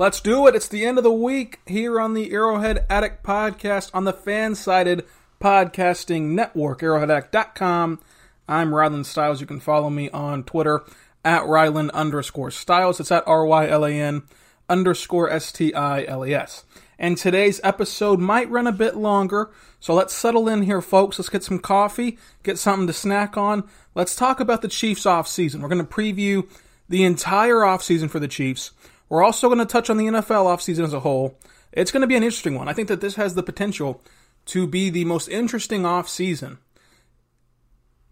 Let's do it. It's the end of the week here on the Arrowhead Addict podcast on the FanSided podcasting network, arrowheadaddict.com. I'm Rylan Stiles. You can follow me on Twitter at Rylan underscore Stiles. It's at R Y L A N underscore S T I L E S. And today's episode might run a bit longer, so let's settle in here, folks. Let's get some coffee, get something to snack on. Let's talk about the Chiefs off season. We're going to preview the entire off season for the Chiefs. We're also going to touch on the NFL offseason as a whole. It's going to be an interesting one. I think that this has the potential to be the most interesting offseason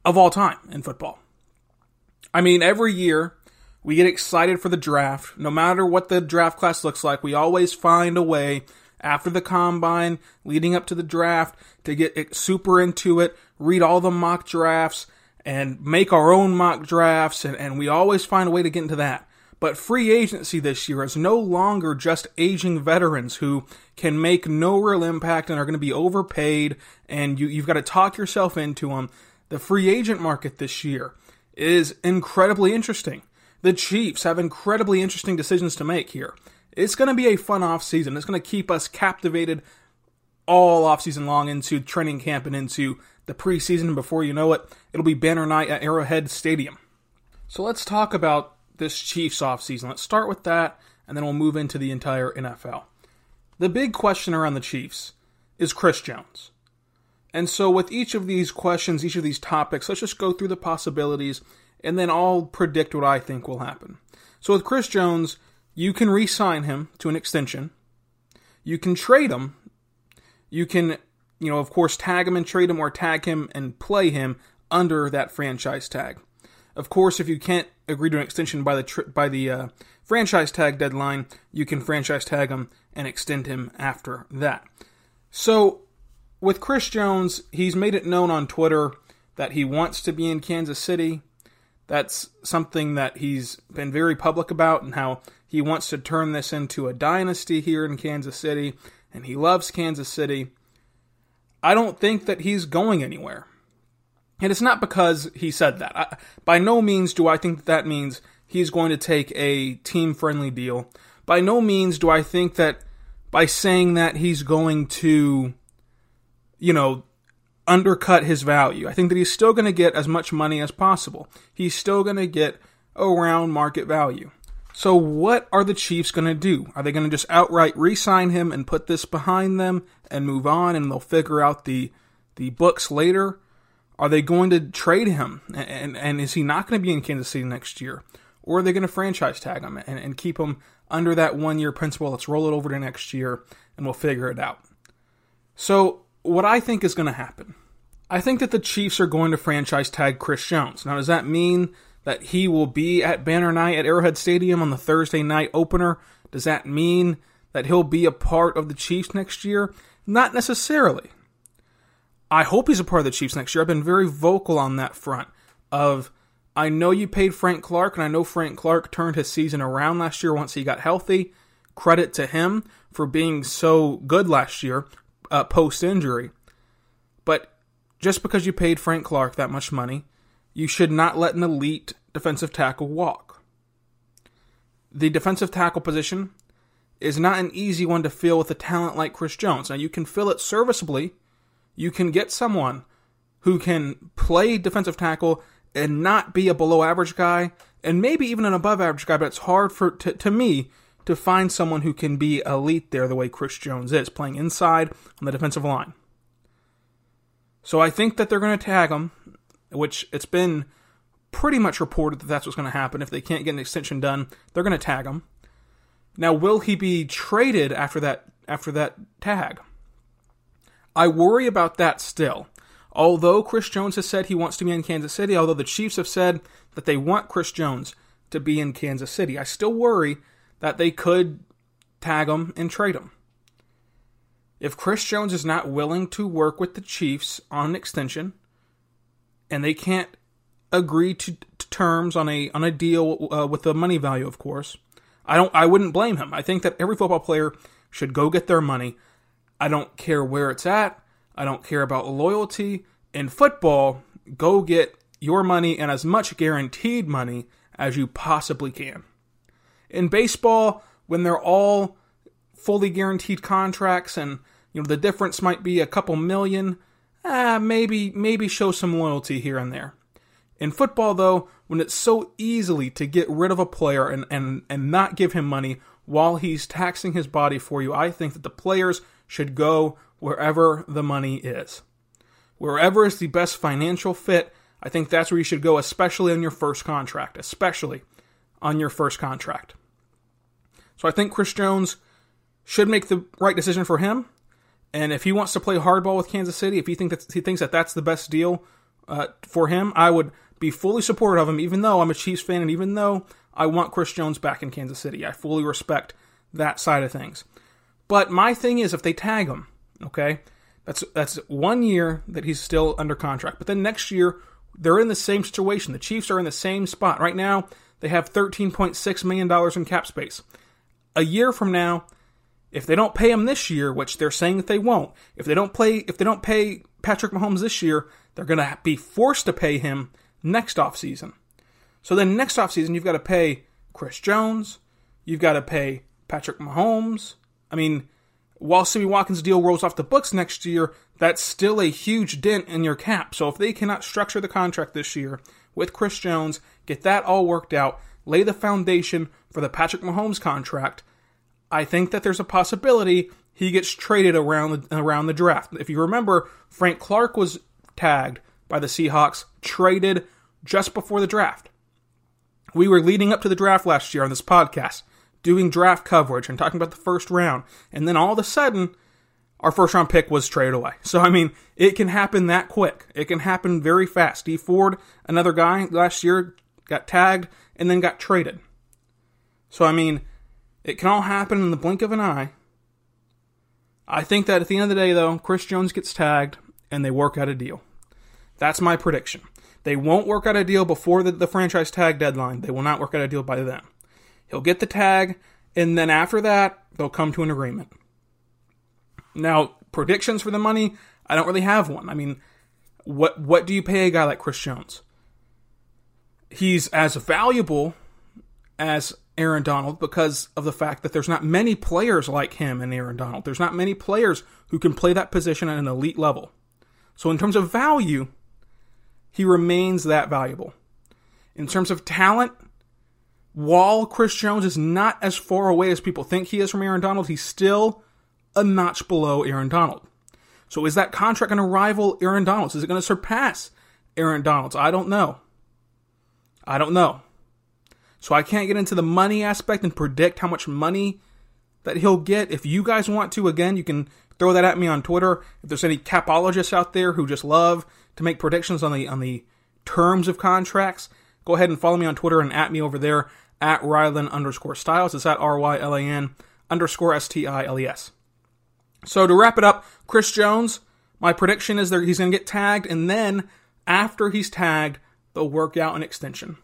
of all time in football. I mean, every year we get excited for the draft. No matter what the draft class looks like, we always find a way after the combine, leading up to the draft, to get super into it, read all the mock drafts, and make our own mock drafts, and, and we always find a way to get into that. But free agency this year is no longer just aging veterans who can make no real impact and are going to be overpaid, and you, you've got to talk yourself into them. The free agent market this year is incredibly interesting. The Chiefs have incredibly interesting decisions to make here. It's going to be a fun offseason. It's going to keep us captivated all offseason long into training camp and into the preseason. And before you know it, it'll be banner night at Arrowhead Stadium. So let's talk about this Chiefs offseason. Let's start with that, and then we'll move into the entire NFL. The big question around the Chiefs is Chris Jones. And so, with each of these questions, each of these topics, let's just go through the possibilities and then I'll predict what I think will happen. So, with Chris Jones, you can re sign him to an extension. You can trade him. You can, you know, of course, tag him and trade him or tag him and play him under that franchise tag. Of course, if you can't agree to an extension by the tri- by the uh, franchise tag deadline, you can franchise tag him and extend him after that. So, with Chris Jones, he's made it known on Twitter that he wants to be in Kansas City. That's something that he's been very public about and how he wants to turn this into a dynasty here in Kansas City and he loves Kansas City. I don't think that he's going anywhere. And it's not because he said that. I, by no means do I think that, that means he's going to take a team friendly deal. By no means do I think that by saying that he's going to, you know, undercut his value. I think that he's still going to get as much money as possible. He's still going to get around market value. So, what are the Chiefs going to do? Are they going to just outright re sign him and put this behind them and move on and they'll figure out the, the books later? Are they going to trade him? And, and, and is he not going to be in Kansas City next year? Or are they going to franchise tag him and, and keep him under that one year principle? Let's roll it over to next year and we'll figure it out. So, what I think is going to happen, I think that the Chiefs are going to franchise tag Chris Jones. Now, does that mean that he will be at Banner Night at Arrowhead Stadium on the Thursday night opener? Does that mean that he'll be a part of the Chiefs next year? Not necessarily. I hope he's a part of the Chiefs next year. I've been very vocal on that front of I know you paid Frank Clark, and I know Frank Clark turned his season around last year once he got healthy. Credit to him for being so good last year, uh, post injury. But just because you paid Frank Clark that much money, you should not let an elite defensive tackle walk. The defensive tackle position is not an easy one to fill with a talent like Chris Jones. Now, you can fill it serviceably. You can get someone who can play defensive tackle and not be a below average guy, and maybe even an above average guy, but it's hard for to, to me to find someone who can be elite there the way Chris Jones is, playing inside on the defensive line. So I think that they're going to tag him, which it's been pretty much reported that that's what's going to happen. If they can't get an extension done, they're going to tag him. Now, will he be traded after that after that tag? I worry about that still. Although Chris Jones has said he wants to be in Kansas City, although the Chiefs have said that they want Chris Jones to be in Kansas City, I still worry that they could tag him and trade him. If Chris Jones is not willing to work with the Chiefs on an extension, and they can't agree to, to terms on a on a deal uh, with the money value, of course, I don't. I wouldn't blame him. I think that every football player should go get their money. I don't care where it's at. I don't care about loyalty. In football, go get your money and as much guaranteed money as you possibly can. In baseball, when they're all fully guaranteed contracts and you know the difference might be a couple million, ah, maybe maybe show some loyalty here and there. In football, though, when it's so easily to get rid of a player and, and, and not give him money while he's taxing his body for you, I think that the players should go wherever the money is. Wherever is the best financial fit, I think that's where you should go, especially on your first contract. Especially on your first contract. So I think Chris Jones should make the right decision for him. And if he wants to play hardball with Kansas City, if he, think that, he thinks that that's the best deal uh, for him, I would be fully supportive of him, even though I'm a Chiefs fan and even though I want Chris Jones back in Kansas City. I fully respect that side of things. But my thing is, if they tag him, okay, that's that's one year that he's still under contract. But then next year, they're in the same situation. The Chiefs are in the same spot right now. They have 13.6 million dollars in cap space. A year from now, if they don't pay him this year, which they're saying that they won't, if they don't play, if they don't pay Patrick Mahomes this year, they're going to be forced to pay him next offseason. So then next offseason, you've got to pay Chris Jones, you've got to pay Patrick Mahomes. I mean, while Sammy Watkins' deal rolls off the books next year, that's still a huge dent in your cap. So if they cannot structure the contract this year with Chris Jones, get that all worked out, lay the foundation for the Patrick Mahomes contract, I think that there's a possibility he gets traded around the, around the draft. If you remember, Frank Clark was tagged by the Seahawks, traded just before the draft. We were leading up to the draft last year on this podcast, doing draft coverage and talking about the first round, and then all of a sudden, our first round pick was traded away. So I mean, it can happen that quick. It can happen very fast. Dee Ford, another guy last year, got tagged and then got traded. So I mean, it can all happen in the blink of an eye. I think that at the end of the day, though, Chris Jones gets tagged and they work out a deal. That's my prediction. They won't work out a deal before the, the franchise tag deadline. They will not work out a deal by then. He'll get the tag, and then after that, they'll come to an agreement. Now, predictions for the money, I don't really have one. I mean, what what do you pay a guy like Chris Jones? He's as valuable as Aaron Donald because of the fact that there's not many players like him and Aaron Donald. There's not many players who can play that position at an elite level. So in terms of value, he remains that valuable. In terms of talent, while Chris Jones is not as far away as people think he is from Aaron Donald, he's still a notch below Aaron Donald. So is that contract going to rival Aaron Donald's? Is it going to surpass Aaron Donald's? I don't know. I don't know. So I can't get into the money aspect and predict how much money that he'll get. If you guys want to, again, you can throw that at me on Twitter. If there's any capologists out there who just love to make predictions on the on the terms of contracts, go ahead and follow me on Twitter and at me over there. at Rylan underscore Stiles. It's at R Y L A N underscore S T I L E S. So to wrap it up, Chris Jones, my prediction is that he's going to get tagged, and then after he's tagged, they'll work out an extension.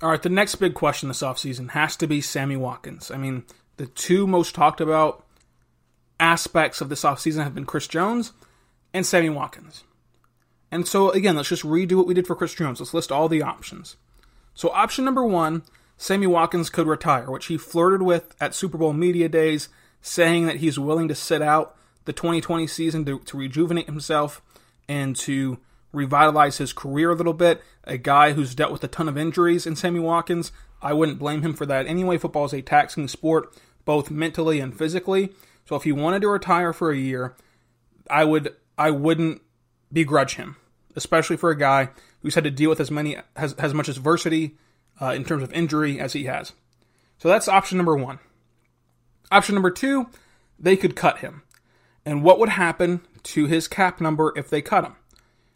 All right, the next big question this offseason has to be Sammy Watkins. I mean, the two most talked about aspects of this offseason have been Chris Jones and Sammy Watkins. And so, again, let's just redo what we did for Chris Jones. Let's list all the options. So, option number one Sammy Watkins could retire, which he flirted with at Super Bowl Media Days, saying that he's willing to sit out the 2020 season to, to rejuvenate himself and to revitalize his career a little bit. A guy who's dealt with a ton of injuries in Sammy Watkins. I wouldn't blame him for that. Anyway, football is a taxing sport, both mentally and physically. So if he wanted to retire for a year, I would I wouldn't begrudge him, especially for a guy who's had to deal with as many as as much adversity uh, in terms of injury as he has. So that's option number one. Option number two, they could cut him. And what would happen to his cap number if they cut him?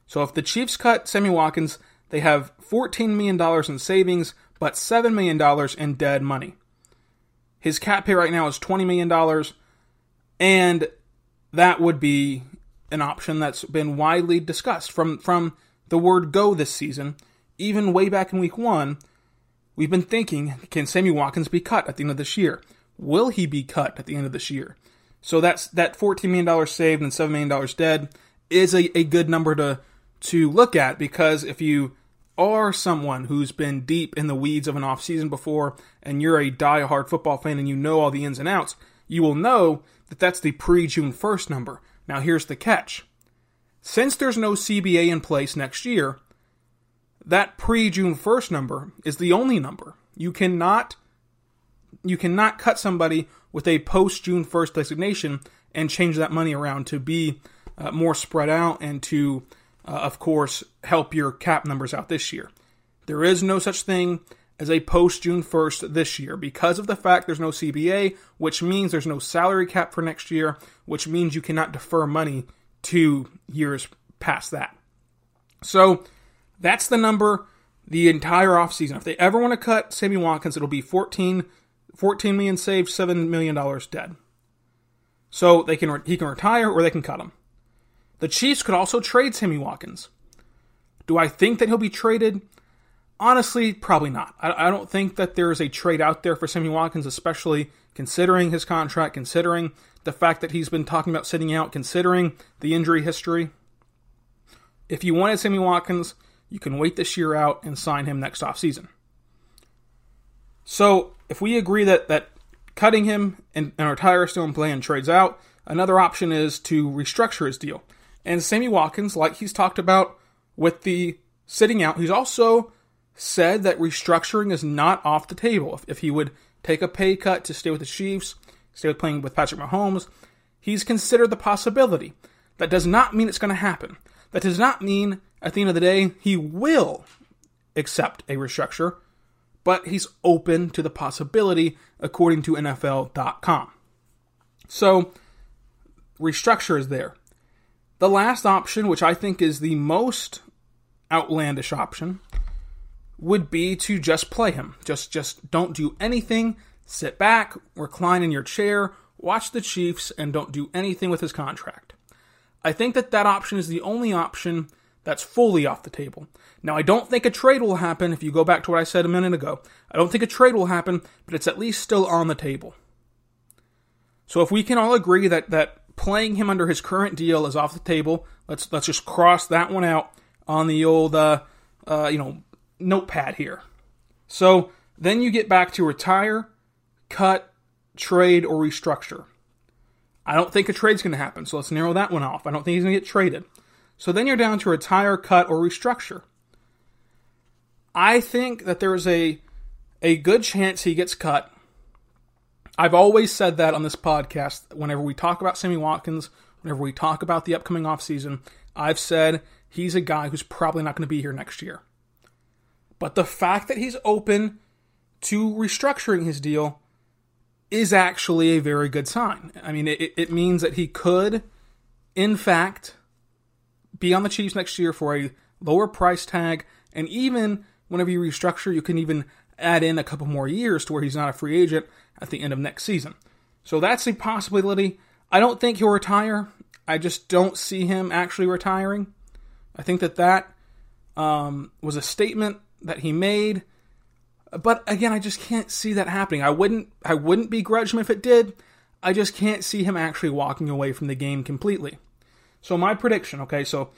So if the Chiefs cut Sammy Watkins, they have $14 million in savings, but $7 million in dead money. His cap hit right now is $20 million, and that would be an option that's been widely discussed from, from the word go this season. Even way back in week one, we've been thinking can Sammy Watkins be cut at the end of this year? Will he be cut at the end of this year? So that's that $14 million saved and $7 million dead is a, a good number to to look at because if you are someone who's been deep in the weeds of an offseason before and you're a die-hard football fan and you know all the ins and outs, you will know that that's the pre June 1st number. Now, here's the catch. Since there's no CBA in place next year, that pre June 1st number is the only number. You cannot you cannot cut somebody with a post June 1st designation and change that money around to be uh, more spread out and to uh, of course, help your cap numbers out this year. There is no such thing as a post June 1st this year because of the fact there's no CBA, which means there's no salary cap for next year, which means you cannot defer money two years past that. So that's the number the entire offseason. If they ever want to cut Sammy Watkins, it'll be 14, 14 million saved, $7 million dead. So they can he can retire or they can cut him. The Chiefs could also trade Sammy Watkins. Do I think that he'll be traded? Honestly, probably not. I, I don't think that there is a trade out there for Sammy Watkins, especially considering his contract, considering the fact that he's been talking about sitting out, considering the injury history. If you wanted Sammy Watkins, you can wait this year out and sign him next offseason. So, if we agree that, that cutting him and, and in play and trades out, another option is to restructure his deal. And Sammy Watkins, like he's talked about with the sitting out, he's also said that restructuring is not off the table. If, if he would take a pay cut to stay with the Chiefs, stay with playing with Patrick Mahomes, he's considered the possibility. That does not mean it's going to happen. That does not mean at the end of the day he will accept a restructure, but he's open to the possibility according to NFL.com. So, restructure is there. The last option, which I think is the most outlandish option, would be to just play him. Just just don't do anything. Sit back, recline in your chair, watch the Chiefs and don't do anything with his contract. I think that that option is the only option that's fully off the table. Now, I don't think a trade will happen if you go back to what I said a minute ago. I don't think a trade will happen, but it's at least still on the table. So if we can all agree that that playing him under his current deal is off the table. Let's let's just cross that one out on the old uh, uh, you know notepad here. So then you get back to retire, cut, trade, or restructure. I don't think a trade's going to happen, so let's narrow that one off. I don't think he's going to get traded. So then you're down to retire, cut, or restructure. I think that there's a a good chance he gets cut I've always said that on this podcast. Whenever we talk about Sammy Watkins, whenever we talk about the upcoming offseason, I've said he's a guy who's probably not going to be here next year. But the fact that he's open to restructuring his deal is actually a very good sign. I mean, it, it means that he could, in fact, be on the Chiefs next year for a lower price tag, and even whenever you restructure, you can even add in a couple more years to where he's not a free agent at the end of next season. So that's a possibility. I don't think he'll retire. I just don't see him actually retiring. I think that that um, was a statement that he made, but again, I just can't see that happening. I wouldn't. I wouldn't begrudge him if it did. I just can't see him actually walking away from the game completely. So my prediction, okay, so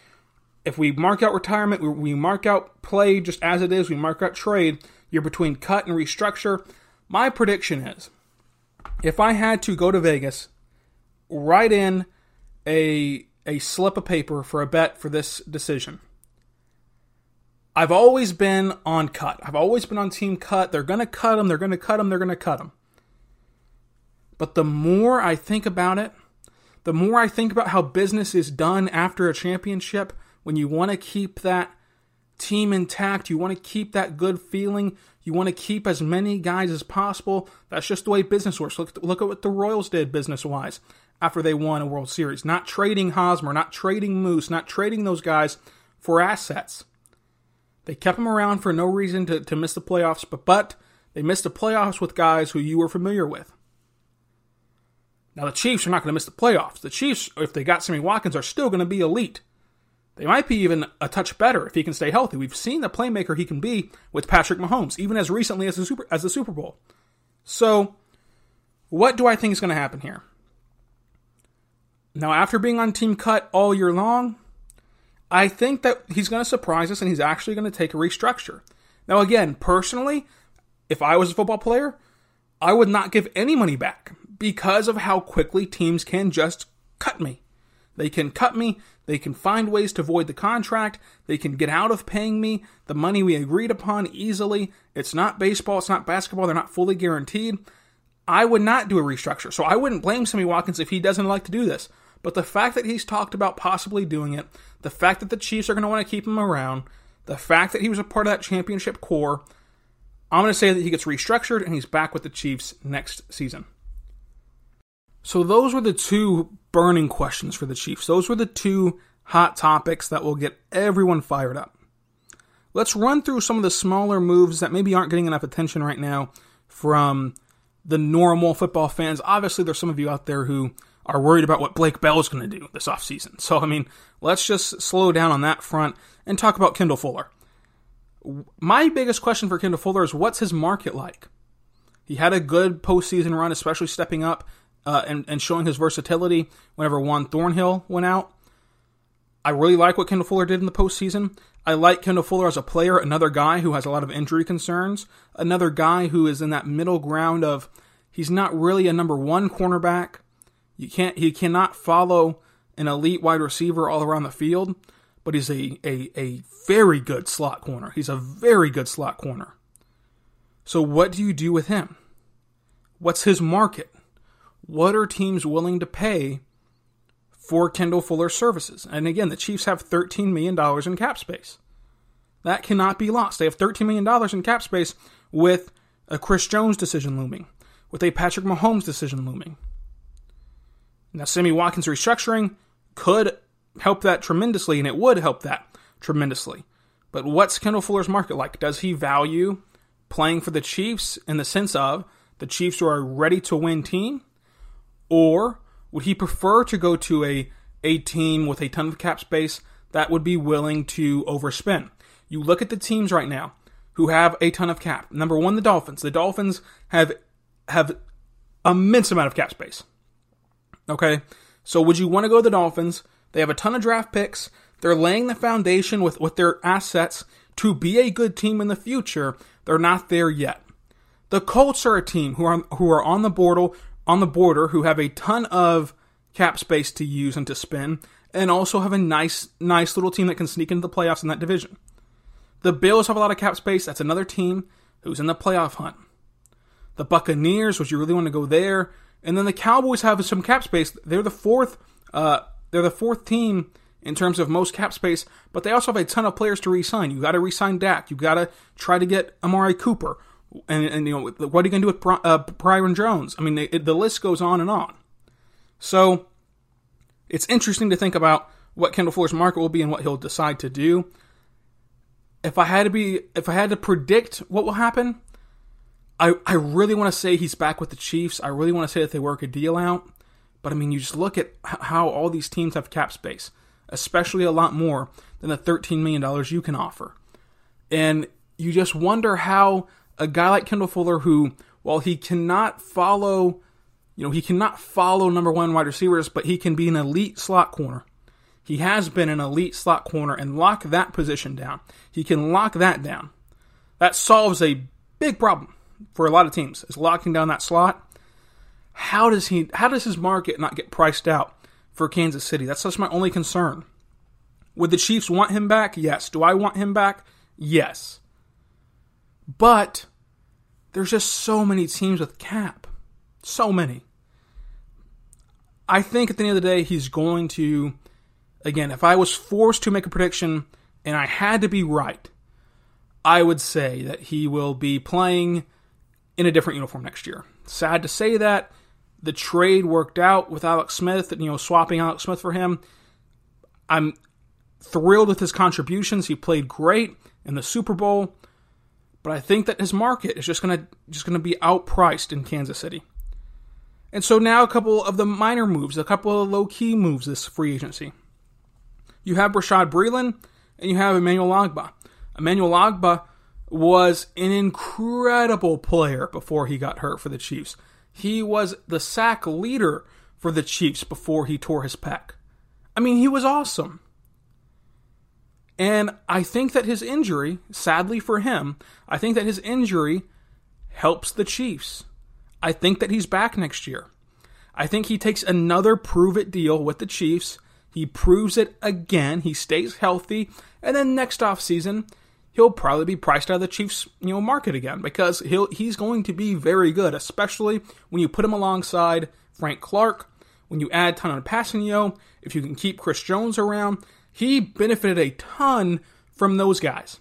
if we mark out retirement, we mark out play just as it is, we mark out trade, you're between cut and restructure. My prediction is if I had to go to Vegas, write in a a slip of paper for a bet for this decision. I've always been on cut. I've always been on team cut. They're going to cut them. They're going to cut them. They're going to cut them. But the more I think about it, the more I think about how business is done after a championship, when you want to keep that team intact, you want to keep that good feeling, you want to keep as many guys as possible. That's just the way business works. Look, look at what the Royals did business wise after they won a World Series. Not trading Hosmer, not trading Moose, not trading those guys for assets. They kept them around for no reason to, to miss the playoffs, but, but they missed the playoffs with guys who you were familiar with. Now, the Chiefs are not going to miss the playoffs. The Chiefs, if they got Sammy Watkins, are still going to be elite. They might be even a touch better if he can stay healthy. We've seen the playmaker he can be with Patrick Mahomes, even as recently as the Super, as the Super Bowl. So, what do I think is going to happen here? Now, after being on Team Cut all year long, I think that he's going to surprise us and he's actually going to take a restructure. Now, again, personally, if I was a football player, I would not give any money back because of how quickly teams can just cut me. They can cut me, they can find ways to void the contract, they can get out of paying me the money we agreed upon easily. It's not baseball, it's not basketball, they're not fully guaranteed. I would not do a restructure. So I wouldn't blame Sammy Watkins if he doesn't like to do this. But the fact that he's talked about possibly doing it, the fact that the Chiefs are going to want to keep him around, the fact that he was a part of that championship core, I'm going to say that he gets restructured and he's back with the Chiefs next season. So those were the two burning questions for the Chiefs. Those were the two hot topics that will get everyone fired up. Let's run through some of the smaller moves that maybe aren't getting enough attention right now from the normal football fans. Obviously, there's some of you out there who are worried about what Blake Bell is going to do this offseason. So, I mean, let's just slow down on that front and talk about Kendall Fuller. My biggest question for Kendall Fuller is what's his market like? He had a good postseason run, especially stepping up uh, and, and showing his versatility whenever Juan Thornhill went out. I really like what Kendall Fuller did in the postseason. I like Kendall Fuller as a player, another guy who has a lot of injury concerns, another guy who is in that middle ground of he's not really a number one cornerback. You can't he cannot follow an elite wide receiver all around the field, but he's a, a, a very good slot corner. He's a very good slot corner. So what do you do with him? What's his market? What are teams willing to pay for Kendall Fuller's services? And again, the Chiefs have $13 million in cap space. That cannot be lost. They have $13 million in cap space with a Chris Jones decision looming, with a Patrick Mahomes decision looming. Now, Sammy Watkins restructuring could help that tremendously, and it would help that tremendously. But what's Kendall Fuller's market like? Does he value playing for the Chiefs in the sense of the Chiefs are a ready to win team? Or would he prefer to go to a, a team with a ton of cap space that would be willing to overspend? You look at the teams right now who have a ton of cap. Number one, the Dolphins. The Dolphins have have immense amount of cap space. Okay, so would you want to go to the Dolphins? They have a ton of draft picks. They're laying the foundation with, with their assets to be a good team in the future. They're not there yet. The Colts are a team who are who are on the border on the border who have a ton of cap space to use and to spend, and also have a nice, nice little team that can sneak into the playoffs in that division. The Bills have a lot of cap space. That's another team who's in the playoff hunt. The Buccaneers, which you really want to go there, and then the Cowboys have some cap space. They're the fourth. Uh, they're the fourth team in terms of most cap space, but they also have a ton of players to re-sign. You got to re-sign Dak. You got to try to get Amari Cooper and, and you know what are you going to do with uh, Byron Jones? I mean, it, the list goes on and on. So it's interesting to think about what Kendall Fuller's market will be and what he'll decide to do. If I had to be, if I had to predict what will happen, I, I really want to say he's back with the Chiefs. I really want to say that they work a deal out. But I mean, you just look at how all these teams have cap space, especially a lot more than the $13 million you can offer. And you just wonder how a guy like Kendall Fuller, who, while he cannot follow, you know, he cannot follow number one wide receivers, but he can be an elite slot corner. He has been an elite slot corner and lock that position down. He can lock that down. That solves a big problem for a lot of teams, is locking down that slot how does he how does his market not get priced out for Kansas City? That's just my only concern. Would the Chiefs want him back? Yes. Do I want him back? Yes. But there's just so many teams with cap. So many. I think at the end of the day, he's going to, again, if I was forced to make a prediction and I had to be right, I would say that he will be playing in a different uniform next year. Sad to say that the trade worked out with Alex Smith, you know, swapping Alex Smith for him. I'm thrilled with his contributions. He played great in the Super Bowl, but I think that his market is just gonna just gonna be outpriced in Kansas City. And so now a couple of the minor moves, a couple of low key moves this free agency. You have Bashaud Breeland and you have Emmanuel Ogbah. Emmanuel Ogbah was an incredible player before he got hurt for the Chiefs. He was the sack leader for the Chiefs before he tore his pec. I mean, he was awesome. And I think that his injury, sadly for him, I think that his injury helps the Chiefs. I think that he's back next year. I think he takes another prove it deal with the Chiefs. He proves it again. He stays healthy. And then next off season, he'll probably be priced out of the Chiefs, you know, market again because he'll he's going to be very good, especially when you put him alongside Frank Clark. When you add Tanoh Kpassagnon, if you can keep Chris Jones around, he benefited a ton from those guys.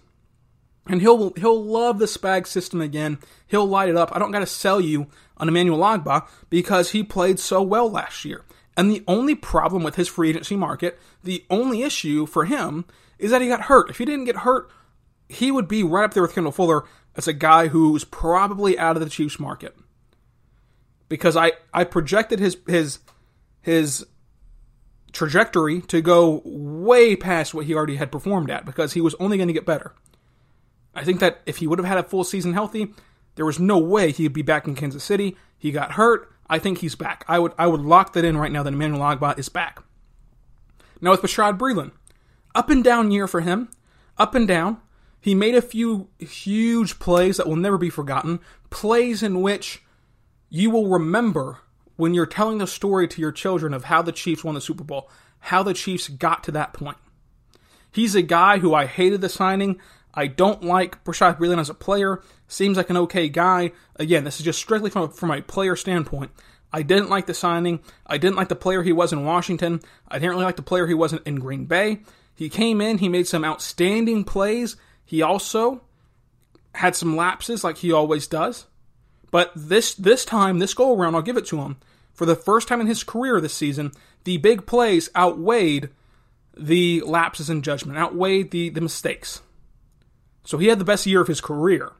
And he'll he'll love the Spag system again. He'll light it up. I don't got to sell you on Emmanuel Ogbah because he played so well last year. And the only problem with his free agency market, the only issue for him, is that he got hurt. If he didn't get hurt, he would be right up there with Kendall Fuller as a guy who's probably out of the Chiefs market. Because I, I projected his his his trajectory to go way past what he already had performed at because he was only going to get better. I think that if he would have had a full season healthy, there was no way he'd be back in Kansas City. He got hurt. I think he's back. I would I would lock that in right now that Emmanuel Ogbah is back. Now with Bashaud Breeland, up and down year for him, up and down. He made a few huge plays that will never be forgotten, plays in which you will remember when you're telling the story to your children of how the Chiefs won the Super Bowl, how the Chiefs got to that point. He's a guy who I hated the signing. I don't like Bashaud Breeland as a player. Seems like an okay guy. Again, this is just strictly from, from a player standpoint. I didn't like the signing. I didn't like the player he was in Washington. I didn't really like the player he was in Green Bay. He came in, he made some outstanding plays, he also had some lapses like he always does. But this this time, this go around, I'll give it to him. For the first time in his career this season, the big plays outweighed the lapses in judgment, outweighed the, the mistakes. So he had the best year of his career.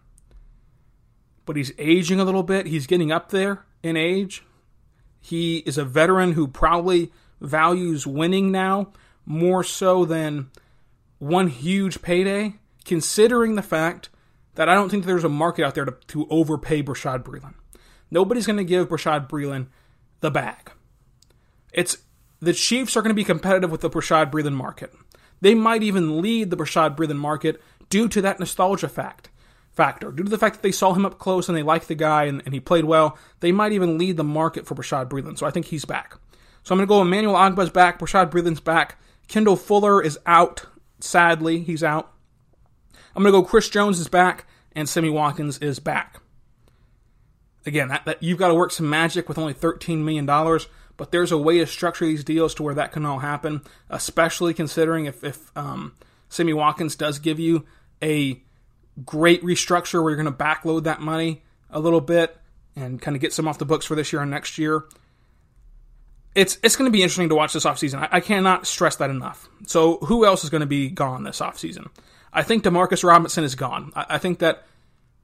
But he's aging a little bit. He's getting up there in age. He is a veteran who probably values winning now more so than one huge payday considering the fact that I don't think there's a market out there to, to overpay Bashaud Breeland. Nobody's going to give Bashaud Breeland the bag. It's the Chiefs are going to be competitive with the Bashaud Breeland market. They might even lead the Bashaud Breeland market due to that nostalgia fact factor. Due to the fact that they saw him up close and they liked the guy and, and he played well, they might even lead the market for Bashaud Breeland. So I think he's back. So I'm going to go Emmanuel Ogbah's back, Bashaud Breeland's back. Kendall Fuller is out. Sadly, he's out. I'm going to go Chris Jones is back and Sammy Watkins is back. Again, that, that you've got to work some magic with only $13 million, but there's a way to structure these deals to where that can all happen, especially considering if, if um, Sammy Watkins does give you a great restructure where you're going to backload that money a little bit and kind of get some off the books for this year and next year. It's it's going to be interesting to watch this offseason. I, I cannot stress that enough. So, who else is going to be gone this offseason? I think Demarcus Robinson is gone. I, I think that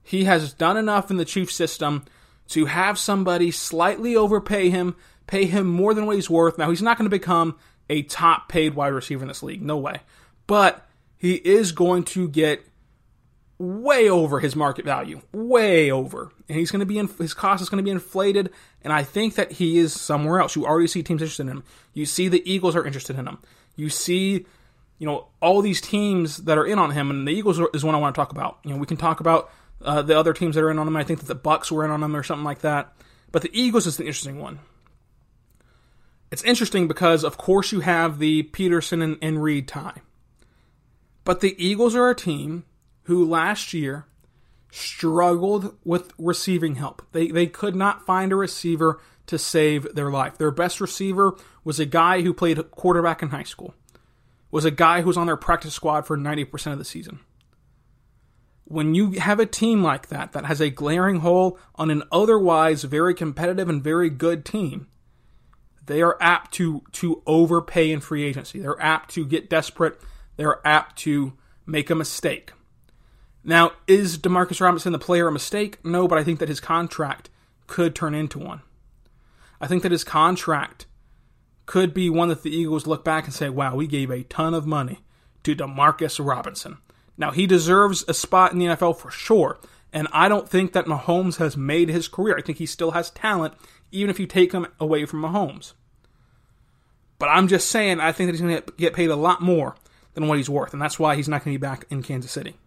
he has done enough in the Chief system to have somebody slightly overpay him, pay him more than what he's worth. Now, he's not going to become a top paid wide receiver in this league. No way. But he is going to get way over his market value, way over, and he's going to be in, his cost is going to be inflated. And I think that he is somewhere else. You already see teams interested in him. You see the Eagles are interested in him. You see, you know, all these teams that are in on him, and the Eagles is one I want to talk about. You know, we can talk about uh, the other teams that are in on him. I think that the Bucs were in on him or something like that. But the Eagles is the interesting one. It's interesting because, of course, you have the Pederson and, and Reid tie. But the Eagles are a team who last year struggled with receiving help. They, they could not find a receiver to save their life. Their best receiver was a guy who played quarterback in high school, was a guy who was on their practice squad for 90% of the season. When you have a team like that, that has a glaring hole on an otherwise very competitive and very good team, they are apt to, to overpay in free agency. They're apt to get desperate. They're apt to make a mistake. Now, is Demarcus Robinson the player a mistake? No, but I think that his contract could turn into one. I think that his contract could be one that the Eagles look back and say, wow, we gave a ton of money to Demarcus Robinson. Now, he deserves a spot in the NFL for sure, and I don't think that Mahomes has made his career. I think he still has talent, even if you take him away from Mahomes. But I'm just saying, I think that he's going to get paid a lot more than what he's worth, and that's why he's not going to be back in Kansas City.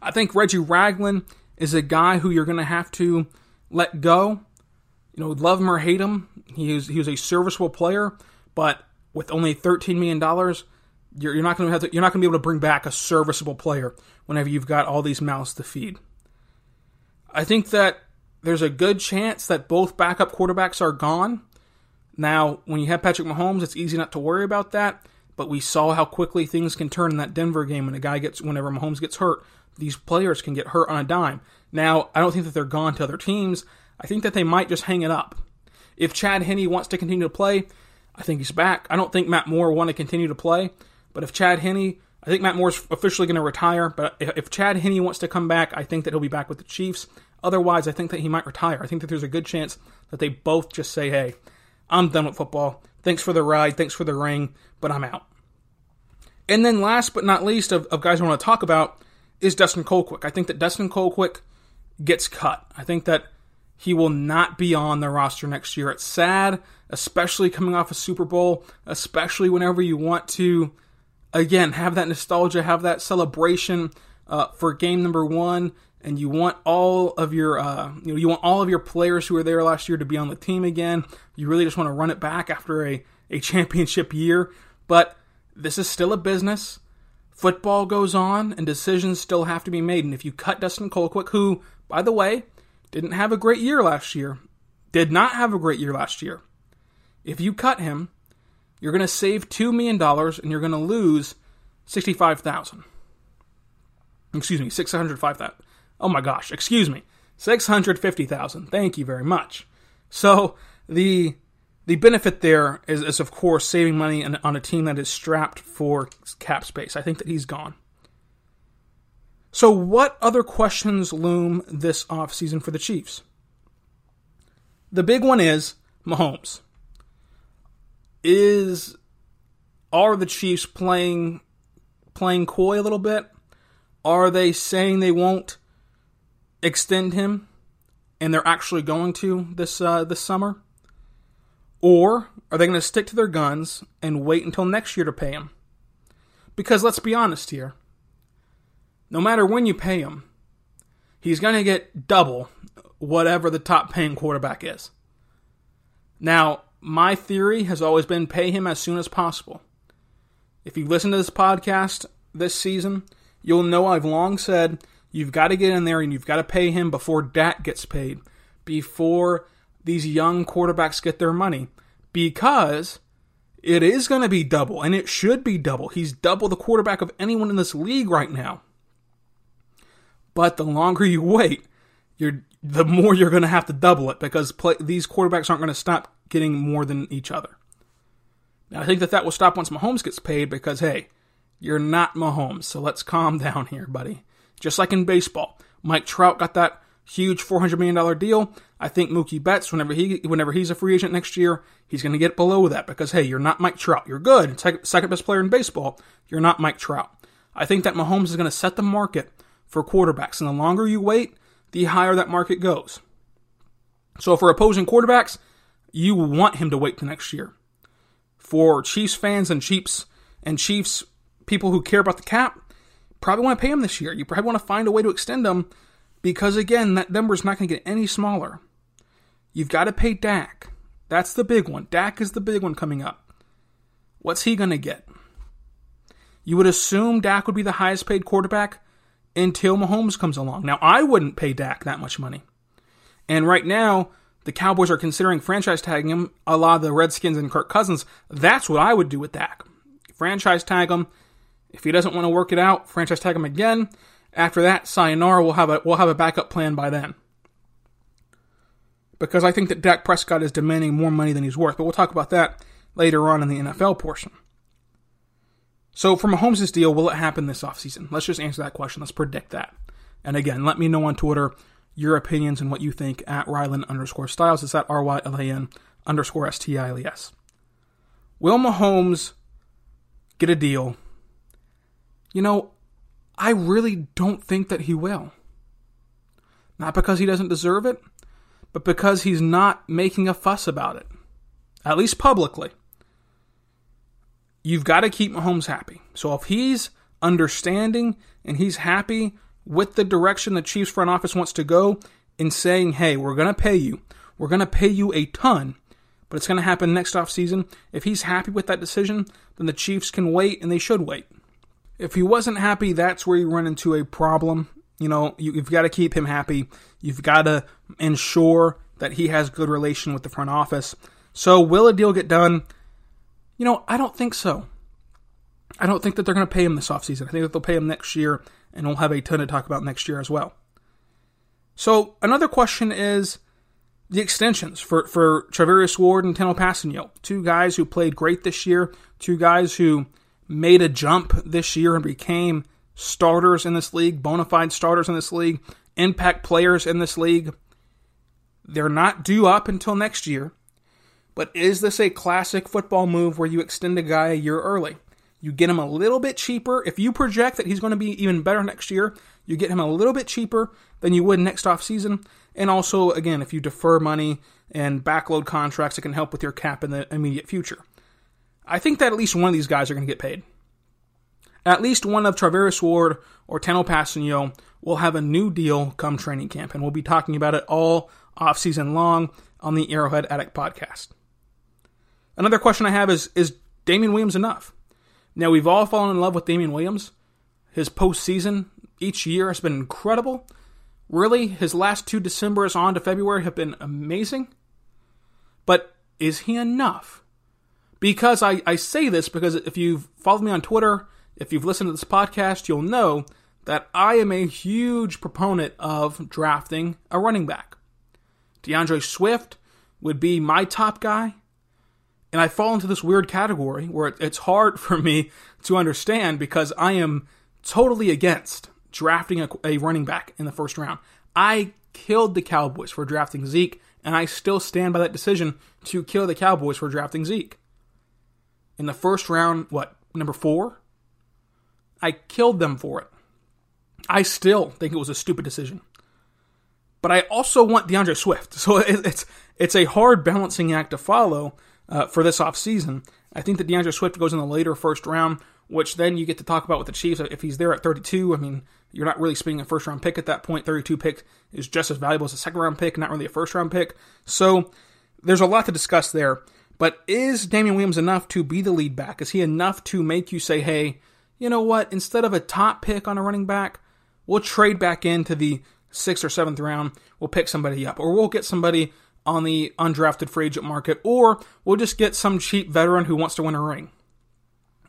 I think Reggie Ragland is a guy who you're going to have to let go. You know, love him or hate him, he was he was a serviceable player, but with only 13 million dollars, you're, you're not going to have to, you're not going to be able to bring back a serviceable player whenever you've got all these mouths to feed. I think that there's a good chance that both backup quarterbacks are gone. Now, when you have Patrick Mahomes, it's easy not to worry about that. But we saw how quickly things can turn in that Denver game when a guy gets whenever Mahomes gets hurt these players can get hurt on a dime. Now, I don't think that they're gone to other teams. I think that they might just hang it up. If Chad Henne wants to continue to play, I think he's back. I don't think Matt Moore want to continue to play, but if Chad Henne, I think Matt Moore's officially going to retire, but if Chad Henne wants to come back, I think that he'll be back with the Chiefs. Otherwise, I think that he might retire. I think that there's a good chance that they both just say, hey, I'm done with football. Thanks for the ride. Thanks for the ring, but I'm out. And then last but not least of, of guys I want to talk about is Dustin Colquitt. I think that Dustin Colquitt gets cut. I think that he will not be on the roster next year. It's sad, especially coming off a Super Bowl, especially whenever you want to, again, have that nostalgia, have that celebration uh, for game number one, and you want all of your, uh, you know, you want all of your players who were there last year to be on the team again. You really just want to run it back after a, a championship year, but this is still a business. Football goes on and decisions still have to be made. And if you cut Dustin Colquitt, who, by the way, didn't have a great year last year, did not have a great year last year, if you cut him, you're going to save $2 million and you're going to lose 65000 Excuse me, 605000 Oh my gosh, excuse me. 650,000. Thank you very much. So the the benefit there is, is, of course, saving money on a team that is strapped for cap space. I think that he's gone. So, what other questions loom this offseason for the Chiefs? The big one is Mahomes. Is are the Chiefs playing playing coy a little bit? Are they saying they won't extend him, and they're actually going to this uh, this summer? Or are they going to stick to their guns and wait until next year to pay him? Because let's be honest here. No matter when you pay him, he's going to get double whatever the top paying quarterback is. Now, my theory has always been pay him as soon as possible. If you listen to this podcast this season, you'll know I've long said you've got to get in there and you've got to pay him before Dak gets paid, before these young quarterbacks get their money because it is going to be double, and it should be double. He's double the quarterback of anyone in this league right now. But the longer you wait, you're the more you're going to have to double it because play, these quarterbacks aren't going to stop getting more than each other. Now, I think that that will stop once Mahomes gets paid because, hey, you're not Mahomes, so let's calm down here, buddy. Just like in baseball, Mike Trout got that huge $400 million deal. I think Mookie Betts, whenever he whenever he's a free agent next year, he's going to get below that because hey, you're not Mike Trout. You're good, second best player in baseball. You're not Mike Trout. I think that Mahomes is going to set the market for quarterbacks, and the longer you wait, the higher that market goes. So for opposing quarterbacks, you want him to wait to next year. For Chiefs fans and Chiefs and Chiefs people who care about the cap, probably want to pay him this year. You probably want to find a way to extend him because again, that number is not going to get any smaller. You've got to pay Dak. That's the big one. Dak is the big one coming up. What's he going to get? You would assume Dak would be the highest paid quarterback until Mahomes comes along. Now, I wouldn't pay Dak that much money. And right now, the Cowboys are considering franchise tagging him a la the Redskins and Kirk Cousins. That's what I would do with Dak. Franchise tag him. If he doesn't want to work it out, franchise tag him again. After that, sayonara, we'll have a we'll have a backup plan by then. Because I think that Dak Prescott is demanding more money than he's worth, but we'll talk about that later on in the NFL portion. So for Mahomes' deal, will it happen this offseason? Let's just answer that question. Let's predict that. And again, let me know on Twitter your opinions and what you think at Rylan underscore Stiles. It's at R-Y-L-A-N underscore S-T-I-L-E-S. Will Mahomes get a deal? You know, I really don't think that he will. Not because he doesn't deserve it, but because he's not making a fuss about it. At least publicly you've got to keep Mahomes happy. So if he's understanding and he's happy with the direction the Chiefs front office wants to go in saying, hey, we're going to pay you. We're going to pay you a ton, but it's going to happen next offseason. If he's happy with that decision, then the Chiefs can wait and they should wait. If he wasn't happy, that's where you run into a problem. You know, you, have got to keep him happy. You've got to ensure that he has good relation with the front office. So will a deal get done? You know, I don't think so. I don't think that they're going to pay him this offseason. I think that they'll pay him next year, and we'll have a ton to talk about next year as well. So another question is the extensions for, for Charvarius Ward and Tanoh Kpassagnon. Two guys who played great this year, two guys who made a jump this year and became starters in this league, bona fide starters in this league, impact players in this league. They're not due up until next year. But is this a classic football move where you extend a guy a year early? You get him a little bit cheaper. If you project that he's going to be even better next year, you get him a little bit cheaper than you would next off season. And also, again, if you defer money and backload contracts, it can help with your cap in the immediate future. I think that at least one of these guys are going to get paid. At least one of Charvarius Ward or Tanoh Kpassagnon will have a new deal come training camp, and we'll be talking about it all off season long on the Arrowhead Addict podcast. Another question I have is Is Damien Williams enough? Now, we've all fallen in love with Damien Williams. His postseason each year has been incredible. Really, his last two Decembers on to February have been amazing. But is he enough? Because I, I say this because if you've followed me on Twitter, if you've listened to this podcast, you'll know that I am a huge proponent of drafting a running back. D'Andre Swift would be my top guy. And I fall into this weird category where it's hard for me to understand because I am totally against drafting a, a, running back in the first round. I killed the Cowboys for drafting Zeke, and I still stand by that decision to kill the Cowboys for drafting Zeke. In the first round, what, number four? I killed them for it. I still think it was a stupid decision. But I also want D'Andre Swift. So it's it's a hard balancing act to follow uh, for this offseason. I think that D'Andre Swift goes in the later first round, which then you get to talk about with the Chiefs. If he's there at 32, I mean, you're not really spending a first round pick at that point. 32 pick is just as valuable as a second round pick, not really a first round pick. So there's a lot to discuss there. But is Damien Williams enough to be the lead back? Is he enough to make you say, hey, you know what? Instead of a top pick on a running back, we'll trade back into the sixth or seventh round. We'll pick somebody up, or we'll get somebody on the undrafted free agent market, or we'll just get some cheap veteran who wants to win a ring.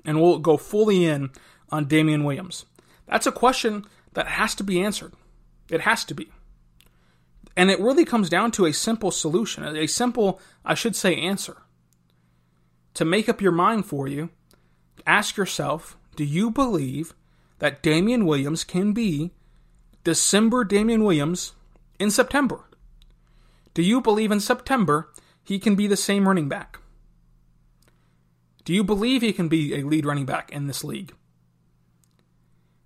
And we'll go fully in on Damien Williams. That's a question that has to be answered. It has to be. And it really comes down to a simple solution, a simple, I should say, answer. To make up your mind for you, ask yourself do you believe that Damien Williams can be December Damien Williams in September? Do you believe in September he can be the same running back? Do you believe he can be a lead running back in this league?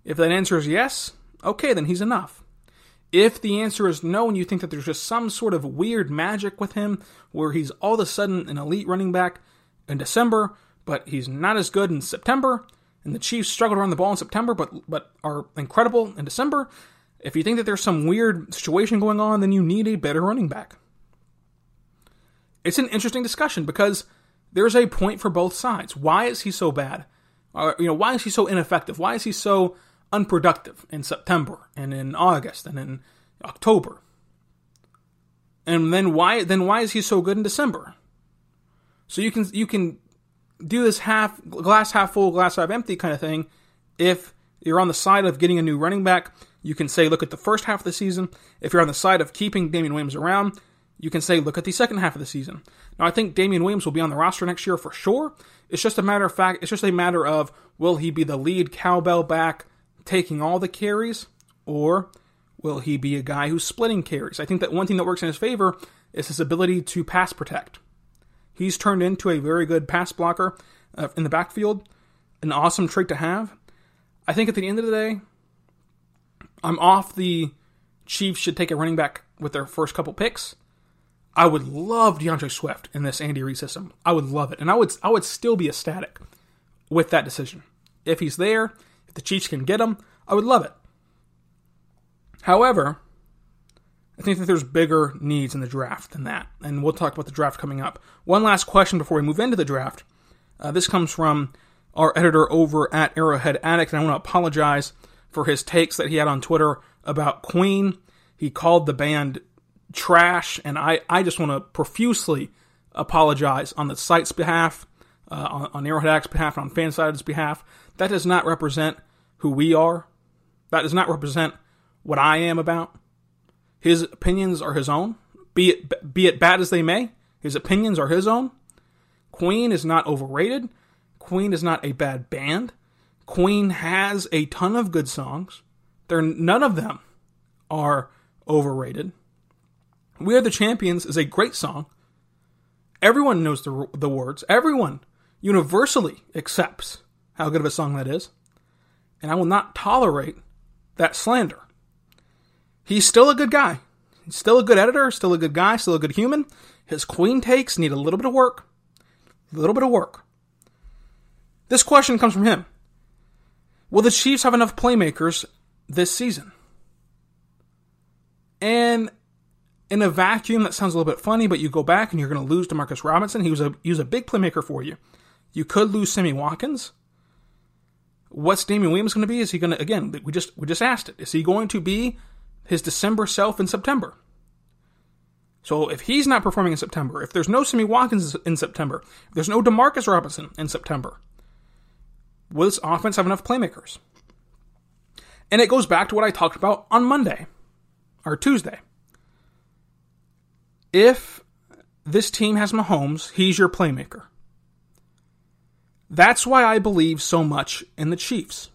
If that answer is yes, okay, then he's enough. If the answer is no, and you think that there's just some sort of weird magic with him where he's all of a sudden an elite running back in December, but he's not as good in September, and the Chiefs struggle to run the ball in September, but but are incredible in December. If you think that there's some weird situation going on, then you need a better running back. It's an interesting discussion because there's a point for both sides. Why is he so bad? Or, you know, why is he so ineffective? Why is he so unproductive in September and in August and in October? And then why then why is he so good in December? So you can you can do this half glass half full, glass half empty kind of thing. If you're on the side of getting a new running back, you can say look at the first half of the season. If you're on the side of keeping Damien Williams around, you can say look at the second half of the season. Now I think Damien Williams will be on the roster next year for sure. It's just a matter of fact. It's just a matter of will he be the lead cowbell back taking all the carries, or will he be a guy who's splitting carries? I think that one thing that works in his favor is his ability to pass protect. He's turned into a very good pass blocker uh, in the backfield, an awesome trait to have. I think at the end of the day, I'm off the Chiefs should take a running back with their first couple picks. I would love D'Andre Swift in this Andy Reid system. I would love it, and I would I would still be ecstatic with that decision if he's there if the Chiefs can get him, I would love it. However, I think that there's bigger needs in the draft than that, and we'll talk about the draft coming up. One last question before we move into the draft. Uh, this comes from our editor over at Arrowhead Addict, and I want to apologize for his takes that he had on Twitter about Queen. He called the band trash, and I, I just want to profusely apologize on the site's behalf, uh, on, on Arrowhead behalf, on FanSided's behalf. That does not represent who we are. That does not represent what I am about. His opinions are his own, be it be it bad as they may. His opinions are his own. Queen is not overrated. Queen is not a bad band. Queen has a ton of good songs. There none of them are overrated. We Are the Champions is a great song. Everyone knows the the words. Everyone universally accepts how good of a song that is and I will not tolerate that slander. He's still a good guy. He's still a good editor, still a good guy, still a good human. His queen takes need a little bit of work. A little bit of work. This question comes from him. Will the Chiefs have enough playmakers this season? And in a vacuum, that sounds a little bit funny, but you go back and you're going to lose Demarcus Robinson. He was a he was a big playmaker for you. You could lose Sammy Watkins. What's Damien Williams going to be? Is he going to again? We just we just asked it. Is he going to be his December self in September? So if he's not performing in September, if there's no Sammy Watkins in September, if there's no Demarcus Robinson in September, will this offense have enough playmakers? And it goes back to what I talked about on Monday or Tuesday. If this team has Mahomes, he's your playmaker. That's why I believe so much in the Chiefs.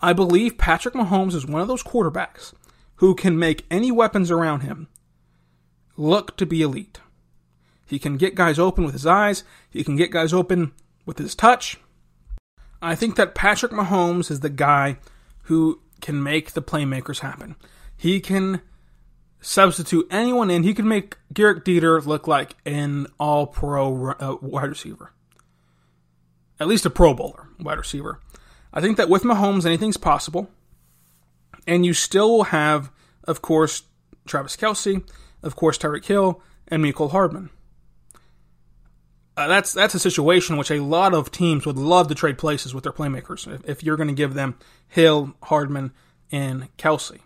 I believe Patrick Mahomes is one of those quarterbacks who can make any weapons around him look to be elite. He can get guys open with his eyes, he can get guys open with his touch. I think that Patrick Mahomes is the guy who can make the playmakers happen. He can substitute anyone in. He can make Gehrig Dieter look like an all pro uh, wide receiver at least a Pro Bowler wide receiver. I think that with Mahomes, anything's possible. And you still will have, of course, Travis Kelce, of course, Tyreek Hill, and Mecole Hardman. Uh, that's that's a situation which a lot of teams would love to trade places with their playmakers if, if you're going to give them Hill, Hardman, and Kelce.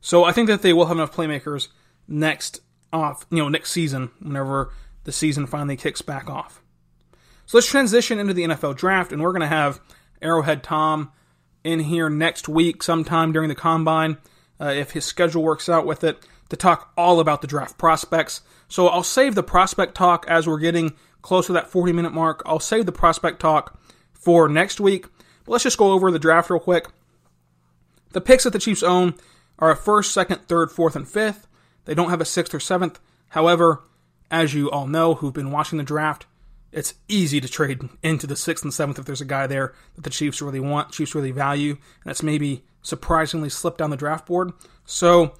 So I think that they will have enough playmakers next off, you know, next season whenever the season finally kicks back off. So let's transition into the NFL draft, and we're going to have Arrowhead Tom in here next week, sometime during the combine, uh, if his schedule works out with it, to talk all about the draft prospects. So I'll save the prospect talk as we're getting close to that 40 minute mark. I'll save the prospect talk for next week. But let's just go over the draft real quick. The picks that the Chiefs own are a first, second, third, fourth, and fifth. They don't have a sixth or seventh. However, as you all know who've been watching the draft, it's easy to trade into the sixth and seventh if there's a guy there that the Chiefs really want, Chiefs really value, and that's maybe surprisingly slipped down the draft board. So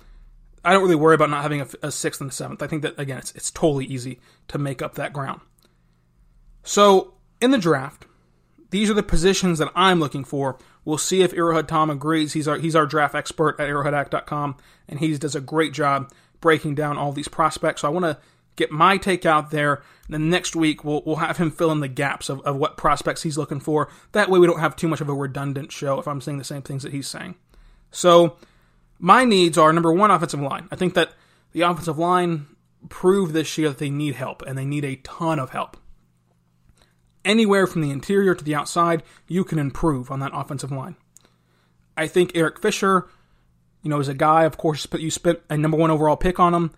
I don't really worry about not having a, a sixth and a seventh. I think that again, it's it's totally easy to make up that ground. So in the draft, these are the positions that I'm looking for. We'll see if Arrowhead Tom agrees. He's our he's our draft expert at arrowheadaddict.com, and he does a great job breaking down all these prospects. So I want to get my take out there. And then next week we'll we'll have him fill in the gaps of, of what prospects he's looking for. That way we don't have too much of a redundant show if I'm saying the same things that he's saying. So my needs are number one, offensive line. I think that the offensive line proved this year that they need help, and they need a ton of help. Anywhere from the interior to the outside, you can improve on that offensive line. I think Eric Fisher, you know, is a guy, of course, you spent a number one overall pick on him.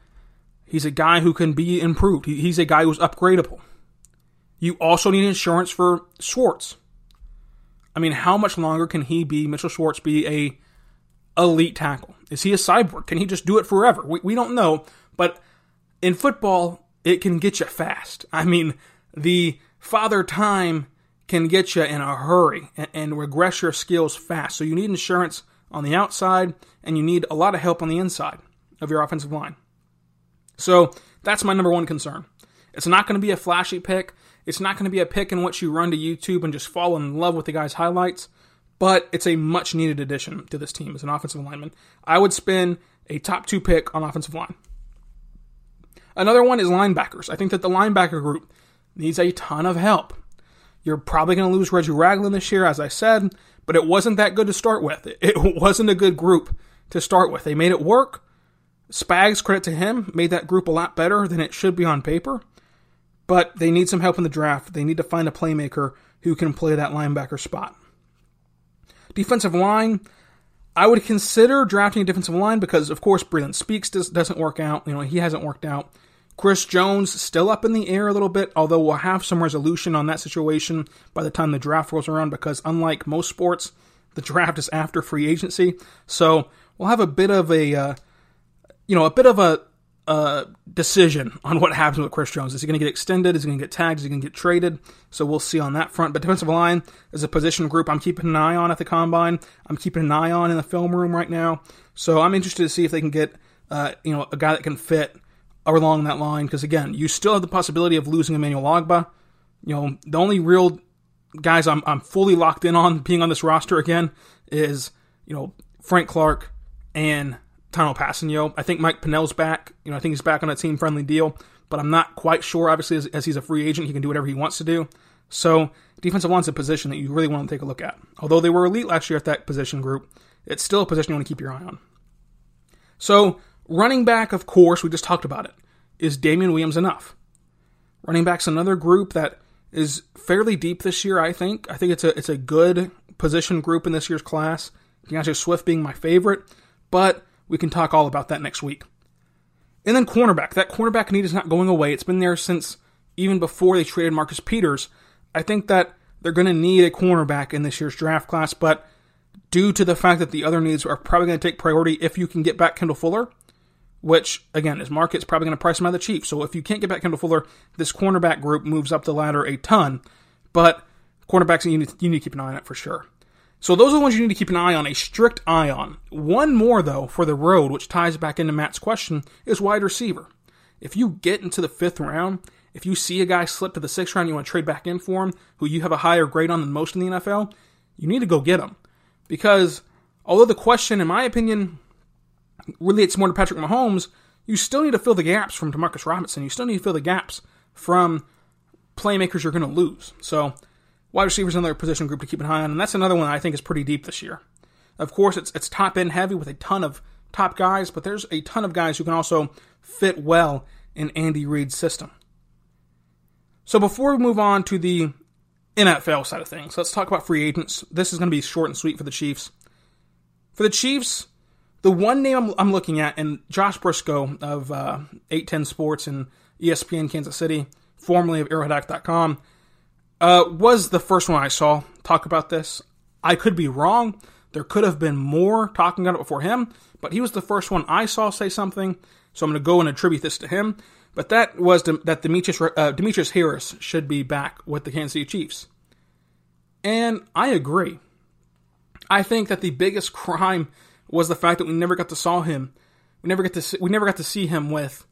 He's a guy who can be improved. He's a guy who's upgradable. You also need insurance for Schwartz. I mean, how much longer can he be, Mitchell Schwartz, be a elite tackle? Is he a cyborg? Can he just do it forever? We, we don't know, but in football, it can get you fast. I mean, the father time can get you in a hurry and, and regress your skills fast. So you need insurance on the outside, and you need a lot of help on the inside of your offensive line. So that's my number one concern. It's not going to be a flashy pick. It's not going to be a pick in which you run to YouTube and just fall in love with the guy's highlights, but it's a much needed addition to this team as an offensive lineman. I would spend a top two pick on offensive line. Another one is linebackers. I think that the linebacker group needs a ton of help. You're probably going to lose Reggie Ragland this year, as I said, but it wasn't that good to start with. It wasn't a good group to start with. They made it work, Spags, credit to him, made that group a lot better than it should be on paper. But they need some help in the draft. They need to find a playmaker who can play that linebacker spot. Defensive line, I would consider drafting a defensive line because, of course, Breeland Speaks does, doesn't work out. You know, he hasn't worked out. Chris Jones still up in the air a little bit, although we'll have some resolution on that situation by the time the draft rolls around because, unlike most sports, the draft is after free agency. So we'll have a bit of a uh, you know, a bit of a, a decision on what happens with Chris Jones. Is he going to get extended? Is he going to get tagged? Is he going to get traded? So we'll see on that front. But defensive line is a position group I'm keeping an eye on at the combine. I'm keeping an eye on in the film room right now. So I'm interested to see if they can get, uh, you know, a guy that can fit along that line. Because again, you still have the possibility of losing Emmanuel Ogbah. You know, the only real guys I'm, I'm fully locked in on being on this roster again is, you know, Frank Clark and Tanoh Kpassagnon. I think Mike Pennel's back. You know, I think he's back on a team friendly deal, but I'm not quite sure. Obviously, as, as, he's a free agent, he can do whatever he wants to do. So, defensive line's a position that you really want to take a look at. Although they were elite last year at that position group, it's still a position you want to keep your eye on. So, running back, of course, we just talked about it. Is Damien Williams enough? Running back's another group that is fairly deep this year. I think. I think it's a it's a good position group in this year's class. D'Andre Swift being my favorite, but we can talk all about that next week. And then cornerback. That cornerback need is not going away. It's been there since even before they traded Marcus Peters. I think that they're going to need a cornerback in this year's draft class, but due to the fact that the other needs are probably going to take priority if you can get back Kendall Fuller, which again is market's probably going to price him out of the Chiefs. So if you can't get back Kendall Fuller, this cornerback group moves up the ladder a ton. But cornerbacks you need, you need to keep an eye on it for sure. So those are the ones you need to keep an eye on, a strict eye on. One more, though, for the road, which ties back into Matt's question, is wide receiver. If you get into the fifth round, if you see a guy slip to the sixth round, you want to trade back in for him, who you have a higher grade on than most in the NFL, you need to go get him. Because although the question, in my opinion, relates more to Patrick Mahomes, you still need to fill the gaps from Demarcus Robinson. You still need to fill the gaps from playmakers you're going to lose. So Wide receivers another position group to keep an eye on, and that's another one I think is pretty deep this year. Of course, it's it's top end heavy with a ton of top guys, but there's a ton of guys who can also fit well in Andy Reid's system. So before we move on to the NFL side of things, let's talk about free agents. This is going to be short and sweet for the Chiefs. For the Chiefs, the one name I'm, I'm looking at, and Josh Briscoe of uh, 810 Sports and ESPN Kansas City, formerly of Arrowheadaddict.com, uh, was the first one I saw talk about this. I could be wrong, There could have been more talking about it before him, but he was the first one I saw say something, so I'm going to go and attribute this to him. But that was that Demetrius, uh, Demetrius Harris should be back with the Kansas City Chiefs. And I agree. I think that the biggest crime was the fact that we never got to saw him. We never got to see, we never got to see him with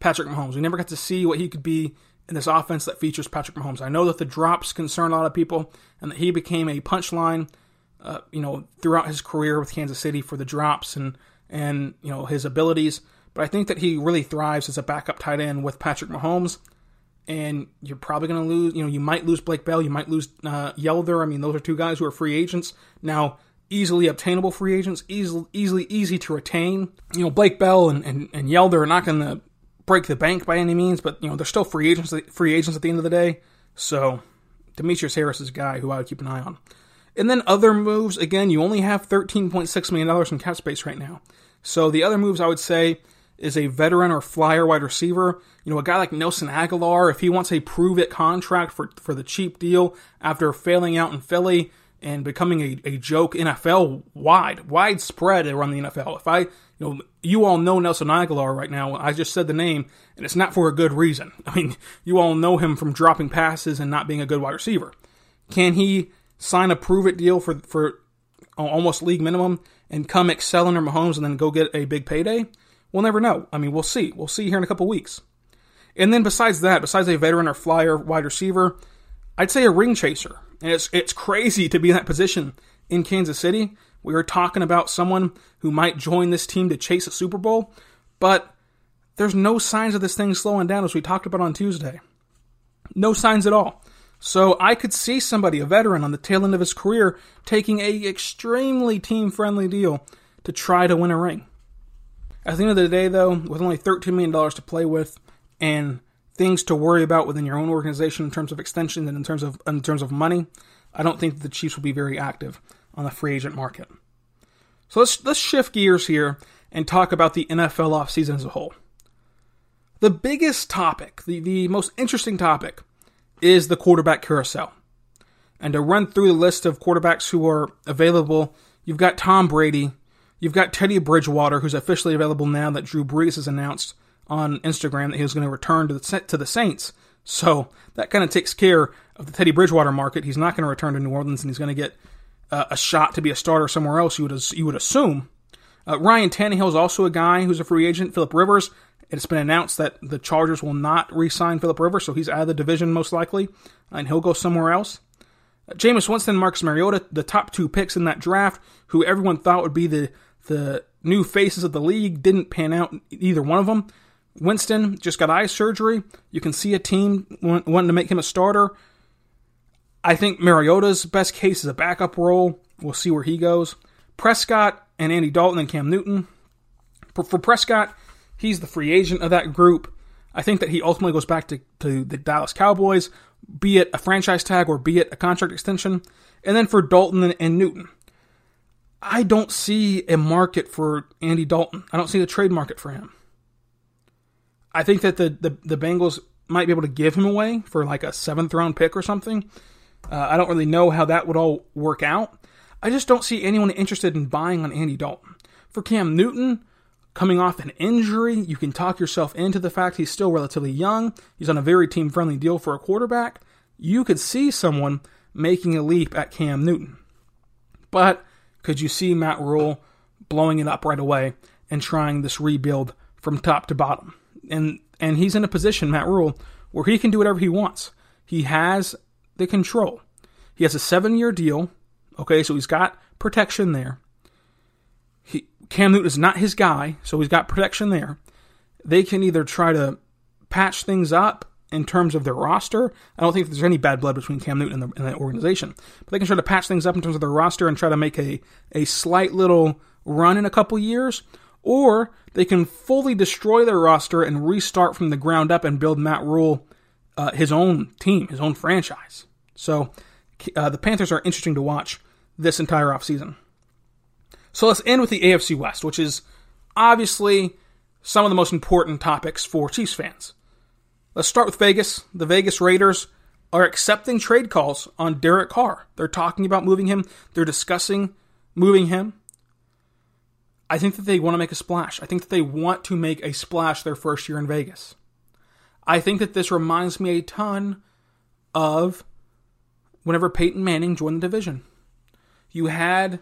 Patrick Mahomes. We never got to see what he could be in this offense that features Patrick Mahomes. I know that the drops concern a lot of people, and that he became a punchline, uh, you know, throughout his career with Kansas City for the drops and and you know his abilities. But I think that he really thrives as a backup tight end with Patrick Mahomes. And you're probably going to lose, you know, you might lose Blake Bell, you might lose uh, Yelder. I mean, those are two guys who are free agents. Now, easily obtainable free agents, easily, easily easy to retain. You know, Blake Bell and, and, and Yelder are not going to break the bank by any means, but you know they're still free agents. Free agents at the end of the day. So Demetrius Harris is a guy who I would keep an eye on. And then other moves. Again, you only have thirteen point six million dollars in cap space right now. So the other moves I would say is a veteran or flyer wide receiver. You know, a guy like Nelson Agholor, if he wants a prove it contract for for the cheap deal after failing out in Philly and becoming a, a joke NFL wide, widespread around the NFL. If I you know, you all know Nelson Agholor right now. I just said the name, and it's not for a good reason. I mean, you all know him from dropping passes and not being a good wide receiver. Can he sign a prove it deal for for almost league minimum and come excel under Mahomes and then go get a big payday? We'll never know. I mean, we'll see. We'll see here in a couple weeks. And then besides that, besides a veteran or flyer wide receiver, I'd say a ring chaser. And it's it's crazy to be in that position in Kansas City we were talking about someone who might join this team to chase a Super Bowl, but there's no signs of this thing slowing down as we talked about on Tuesday. No signs at all. So I could see somebody, a veteran on the tail end of his career, taking a extremely team friendly deal to try to win a ring. At the end of the day, though, with only $13 million to play with and things to worry about within your own organization in terms of extension and in terms of in terms of money, I don't think the Chiefs will be very active on the free agent market. So let's let's shift gears here and talk about the NFL offseason as a whole. The biggest topic, the, the most interesting topic, is the quarterback carousel. And to run through the list of quarterbacks who are available, you've got Tom Brady, you've got Teddy Bridgewater, who's officially available now that Drew Brees has announced on Instagram that he was going to return to the to the Saints. So that kind of takes care of the Teddy Bridgewater market. He's not going to return to New Orleans, and he's going to get uh, a shot to be a starter somewhere else. You would you would assume. Uh, Ryan Tannehill is also a guy who's a free agent. Philip Rivers. It's been announced that the Chargers will not re-sign Philip Rivers, so he's out of the division most likely, and he'll go somewhere else. Uh, Jameis Winston, Marcus Mariota, the top two picks in that draft, who everyone thought would be the the new faces of the league, didn't pan out either one of them. Winston just got eye surgery. You can see a team wanting to make him a starter. I think Mariota's best case is a backup role. We'll see where he goes. Prescott and Andy Dalton and Cam Newton. For, for Prescott, he's the free agent of that group. I think that he ultimately goes back to, to the Dallas Cowboys, be it a franchise tag or be it a contract extension. And then for Dalton and, and Newton, I don't see a market for Andy Dalton. I don't see a trade market for him. I think that the, the, the Bengals might be able to give him away for like a seventh round pick or something. Uh, I don't really know how that would all work out. I just don't see anyone interested in buying on Andy Dalton. For Cam Newton, coming off an injury, you can talk yourself into the fact he's still relatively young. He's on a very team friendly deal for a quarterback. You could see someone making a leap at Cam Newton. But could you see Matt Rhule blowing it up right away and trying this rebuild from top to bottom? And and he's in a position, Matt Rhule, where he can do whatever he wants. He has the control. He has a seven year deal. Okay, so he's got protection there. He, Cam Newton is not his guy, so he's got protection there. They can either try to patch things up in terms of their roster. I don't think there's any bad blood between Cam Newton and the, and the, organization, but they can try to patch things up in terms of their roster and try to make a, a slight little run in a couple years, or they can fully destroy their roster and restart from the ground up and build Matt Rhule uh, his own team, his own franchise. So uh, the Panthers are interesting to watch this entire offseason. So let's end with the AFC West, which is obviously some of the most important topics for Chiefs fans. Let's start with Vegas. The Vegas Raiders are accepting trade calls on Derek Carr. They're talking about moving him. They're discussing moving him. I think that they want to make a splash. I think that they want to make a splash their first year in Vegas. I think that this reminds me a ton of whenever Peyton Manning joined the division. You had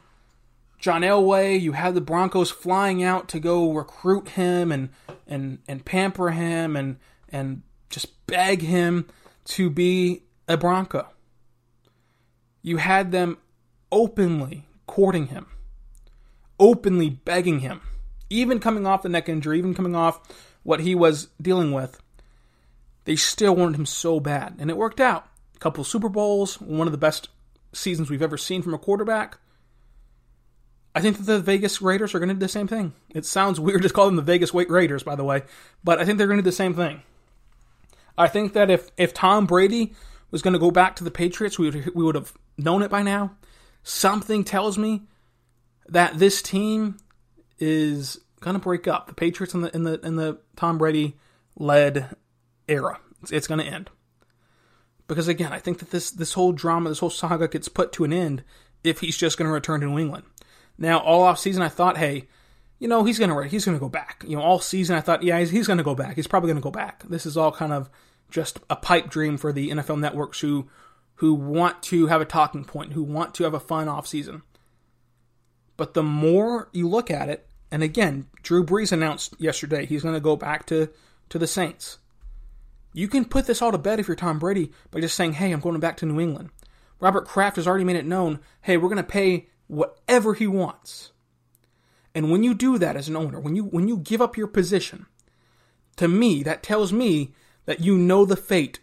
John Elway, you had the Broncos flying out to go recruit him and and and pamper him and and just beg him to be a Bronco. You had them openly courting him, openly begging him, even coming off the neck injury, even coming off what he was dealing with. They still wanted him so bad, and it worked out. A couple Super Bowls, one of the best seasons we've ever seen from a quarterback. I think that the Vegas Raiders are going to do the same thing. It sounds weird to call them the Vegas Raiders, by the way, but I think they're going to do the same thing. I think that if, if Tom Brady was going to go back to the Patriots, we would, we would have known it by now. Something tells me that this team is going to break up. The Patriots in the in the in the Tom Brady led era. It's, it's going to end. Because again, I think that this this whole drama, this whole saga gets put to an end if he's just going to return to New England. Now, all off season, I thought, hey, you know, he's gonna he's gonna go back. You know, all season I thought, yeah, he's, he's gonna go back. He's probably gonna go back. This is all kind of just a pipe dream for the NFL networks who who want to have a talking point, who want to have a fun off season. But the more you look at it, and again, Drew Brees announced yesterday he's gonna go back to to the Saints. You can put this all to bed if you're Tom Brady by just saying, hey, I'm going back to New England. Robert Kraft has already made it known, hey, we're going to pay whatever he wants. And when you do that as an owner, when you when you give up your position, to me that tells me that you know the fate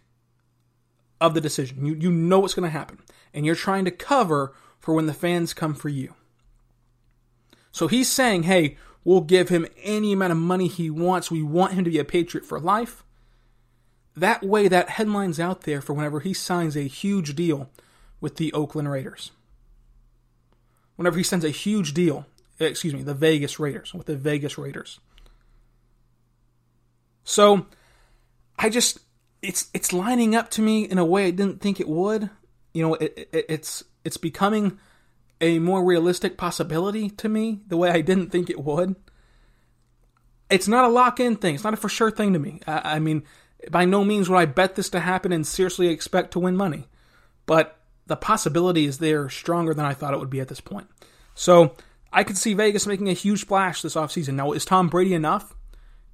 of the decision. You you know what's going to happen and you're trying to cover for when the fans come for you. So he's saying, "Hey, we'll give him any amount of money he wants. We want him to be a patriot for life." That way that headline's out there for whenever he signs a huge deal with the Oakland Raiders whenever he sends a huge deal, eh, excuse me, the Vegas Raiders, with the Vegas Raiders. So I just it's it's lining up to me in a way I didn't think it would. You know, it, it, it's it's becoming a more realistic possibility to me the way I didn't think it would. It's not a lock in thing. It's not a for sure thing to me. I, I mean, by no means would I bet this to happen and seriously expect to win money. But the possibility is there stronger than I thought it would be at this point. So I could see Vegas making a huge splash this offseason. Now, is Tom Brady enough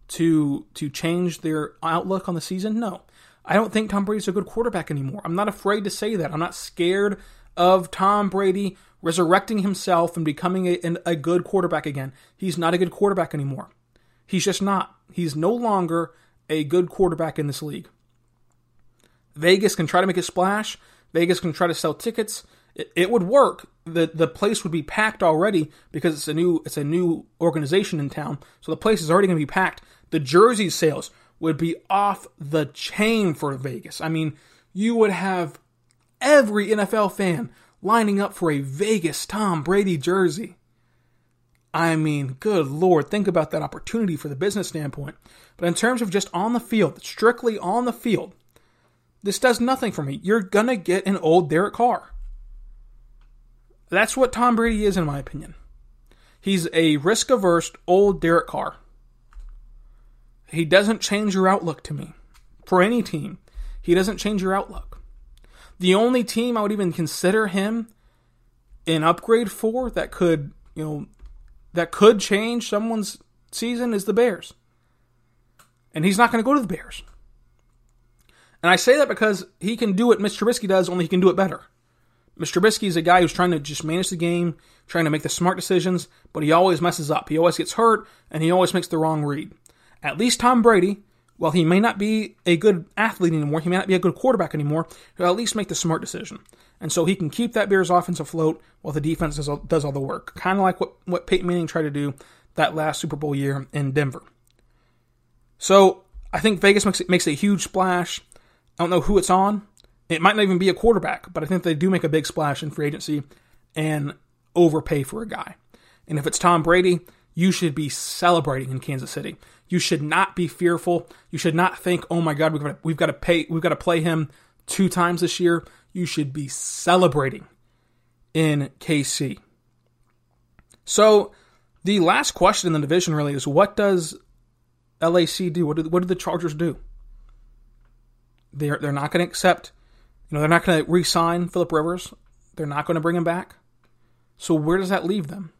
to to change their outlook on the season? No. I don't think Tom Brady's a good quarterback anymore. I'm not afraid to say that. I'm not scared of Tom Brady resurrecting himself and becoming a, a good quarterback again. He's not a good quarterback anymore. He's just not. He's no longer a good quarterback in this league. Vegas can try to make a splash, Vegas can try to sell tickets. It, it would work. the The place would be packed already because it's a new it's a new organization in town. So the place is already going to be packed. The jersey sales would be off the chain for Vegas. I mean, you would have every NFL fan lining up for a Vegas Tom Brady jersey. I mean, good lord, think about that opportunity for the business standpoint. But in terms of just on the field, strictly on the field, this does nothing for me. You're going to get an old Derek Carr. That's what Tom Brady is, in my opinion. He's a risk averse old Derek Carr. He doesn't change your outlook to me. For any team, he doesn't change your outlook. The only team I would even consider him an upgrade for that could, you know, that could change someone's season is the Bears. And he's not going to go to the Bears. And I say that because he can do what Mr. Trubisky does, only he can do it better. Mr. Trubisky is a guy who's trying to just manage the game, trying to make the smart decisions, but he always messes up. He always gets hurt, and he always makes the wrong read. At least Tom Brady, while he may not be a good athlete anymore, he may not be a good quarterback anymore, he'll at least make the smart decision. And so he can keep that Bears offense afloat while the defense does all, does all the work. Kind of like what, what Peyton Manning tried to do that last Super Bowl year in Denver. So I think Vegas makes, makes a huge splash. I don't know who it's on. It might not even be a quarterback, but I think they do make a big splash in free agency and overpay for a guy. And if it's Tom Brady, you should be celebrating in Kansas City. You should not be fearful. You should not think, "Oh my God, we've got to, we've got to pay, we've got to play him two times this year." You should be celebrating in KC. So the last question in the division really is what does LAC do? What do, what do the Chargers do? They're they're not going to accept, you know, they're not going to re-sign Philip Rivers. They're not going to bring him back. So where does that leave them?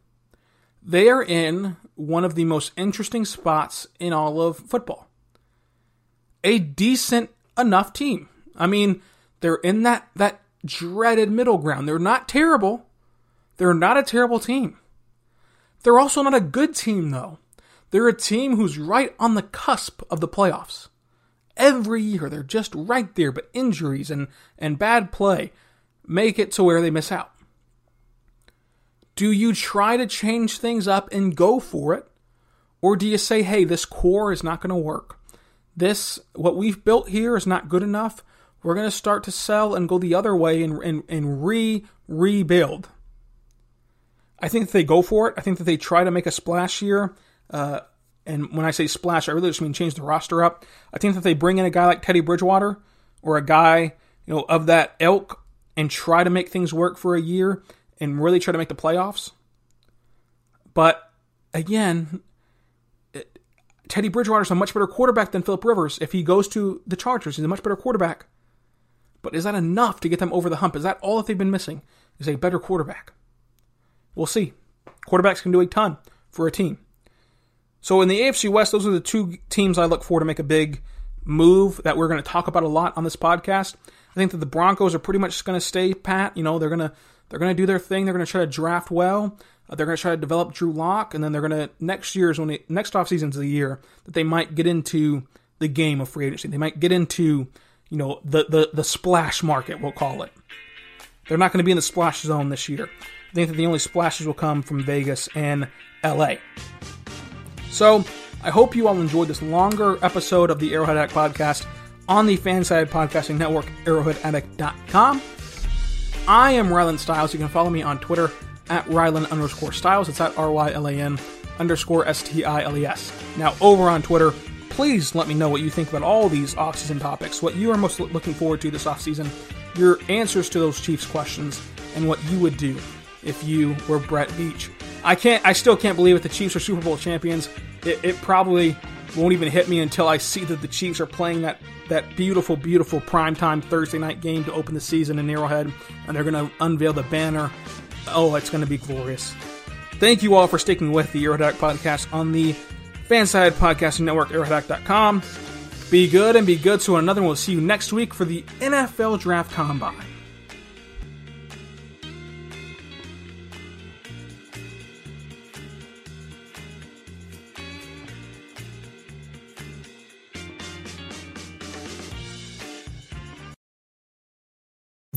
They are in one of the most interesting spots in all of football. A decent enough team. I mean, they're in that that dreaded middle ground. They're not terrible. They're not a terrible team. They're also not a good team though. They're a team who's right on the cusp of the playoffs. Every year they're just right there, but injuries and, and bad play make it to where they miss out. Do you try to change things up and go for it? Or do you say, hey, this core is not going to work? This, what we've built here is not good enough. We're going to start to sell and go the other way and, and, and re rebuild. I think that they go for it. I think that they try to make a splash here. Uh, and when I say splash, I really just mean change the roster up. I think that they bring in a guy like Teddy Bridgewater or a guy you know of that ilk and try to make things work for a year and really try to make the playoffs. But again, it, Teddy Bridgewater is a much better quarterback than Philip Rivers. If he goes to the Chargers, he's a much better quarterback. But is that enough to get them over the hump? Is that all that they've been missing? Is a better quarterback? We'll see. Quarterbacks can do a ton for a team. So in the AFC West, those are the two teams I look for to make a big move that we're going to talk about a lot on this podcast. I think that the Broncos are pretty much going to stay pat. You know, they're going to they're going to do their thing. They're going to try to draft well. Uh, they're going to try to develop Drew Lock, and then they're going to next year's when next off season's the year that they might get into the game of free agency. They might get into you know the the the splash market. We'll call it. They're not going to be in the splash zone this year. I think that the only splashes will come from Vegas and LA. So I hope you all enjoyed this longer episode of the Arrowhead Addict podcast on the FanSided Podcasting Network, arrowheadaddict.com. I am Rylan Stiles. You can follow me on Twitter at Rylan underscore Stiles. It's at R Y L A N underscore S T I L E S. Now, over on Twitter, please let me know what you think about all these offseason topics, what you are most looking forward to this offseason, your answers to those Chiefs questions, and what you would do if you were Brett Veach. I can't. I still can't believe it. The Chiefs are Super Bowl champions. It, it, probably won't even hit me until I see that the Chiefs are playing that that beautiful, beautiful primetime Thursday night game to open the season in Arrowhead, and they're going to unveil the banner. Oh, it's going to be glorious. Thank you all for sticking with the Arrowhead podcast on the FanSided Podcasting Network, arrowhead.com. Be good and be good to one another, and we'll see you next week for the NFL Draft Combine.